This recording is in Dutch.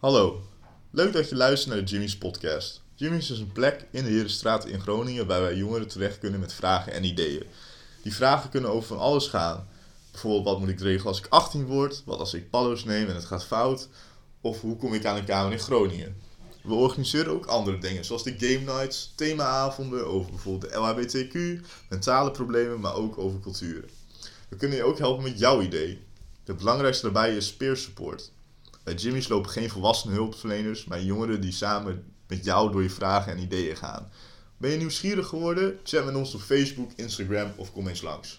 Hallo, leuk dat je luistert naar de Jimmy's podcast. Jimmy's is een plek in de Herenstraat in Groningen waar wij jongeren terecht kunnen met vragen en ideeën. Die vragen kunnen over van alles gaan. Bijvoorbeeld wat moet ik regelen als ik 18 word, wat als ik paddo's neem en het gaat fout, of hoe kom ik aan een kamer in Groningen. We organiseren ook andere dingen, zoals de game nights, themaavonden over bijvoorbeeld de LHBTQ, mentale problemen, maar ook over cultuur. We kunnen je ook helpen met jouw idee. Het belangrijkste daarbij is peer support. Jimmy's lopen geen volwassen hulpverleners, maar jongeren die samen met jou door je vragen en ideeën gaan. Ben je nieuwsgierig geworden? Chat met ons op Facebook, Instagram of kom eens langs.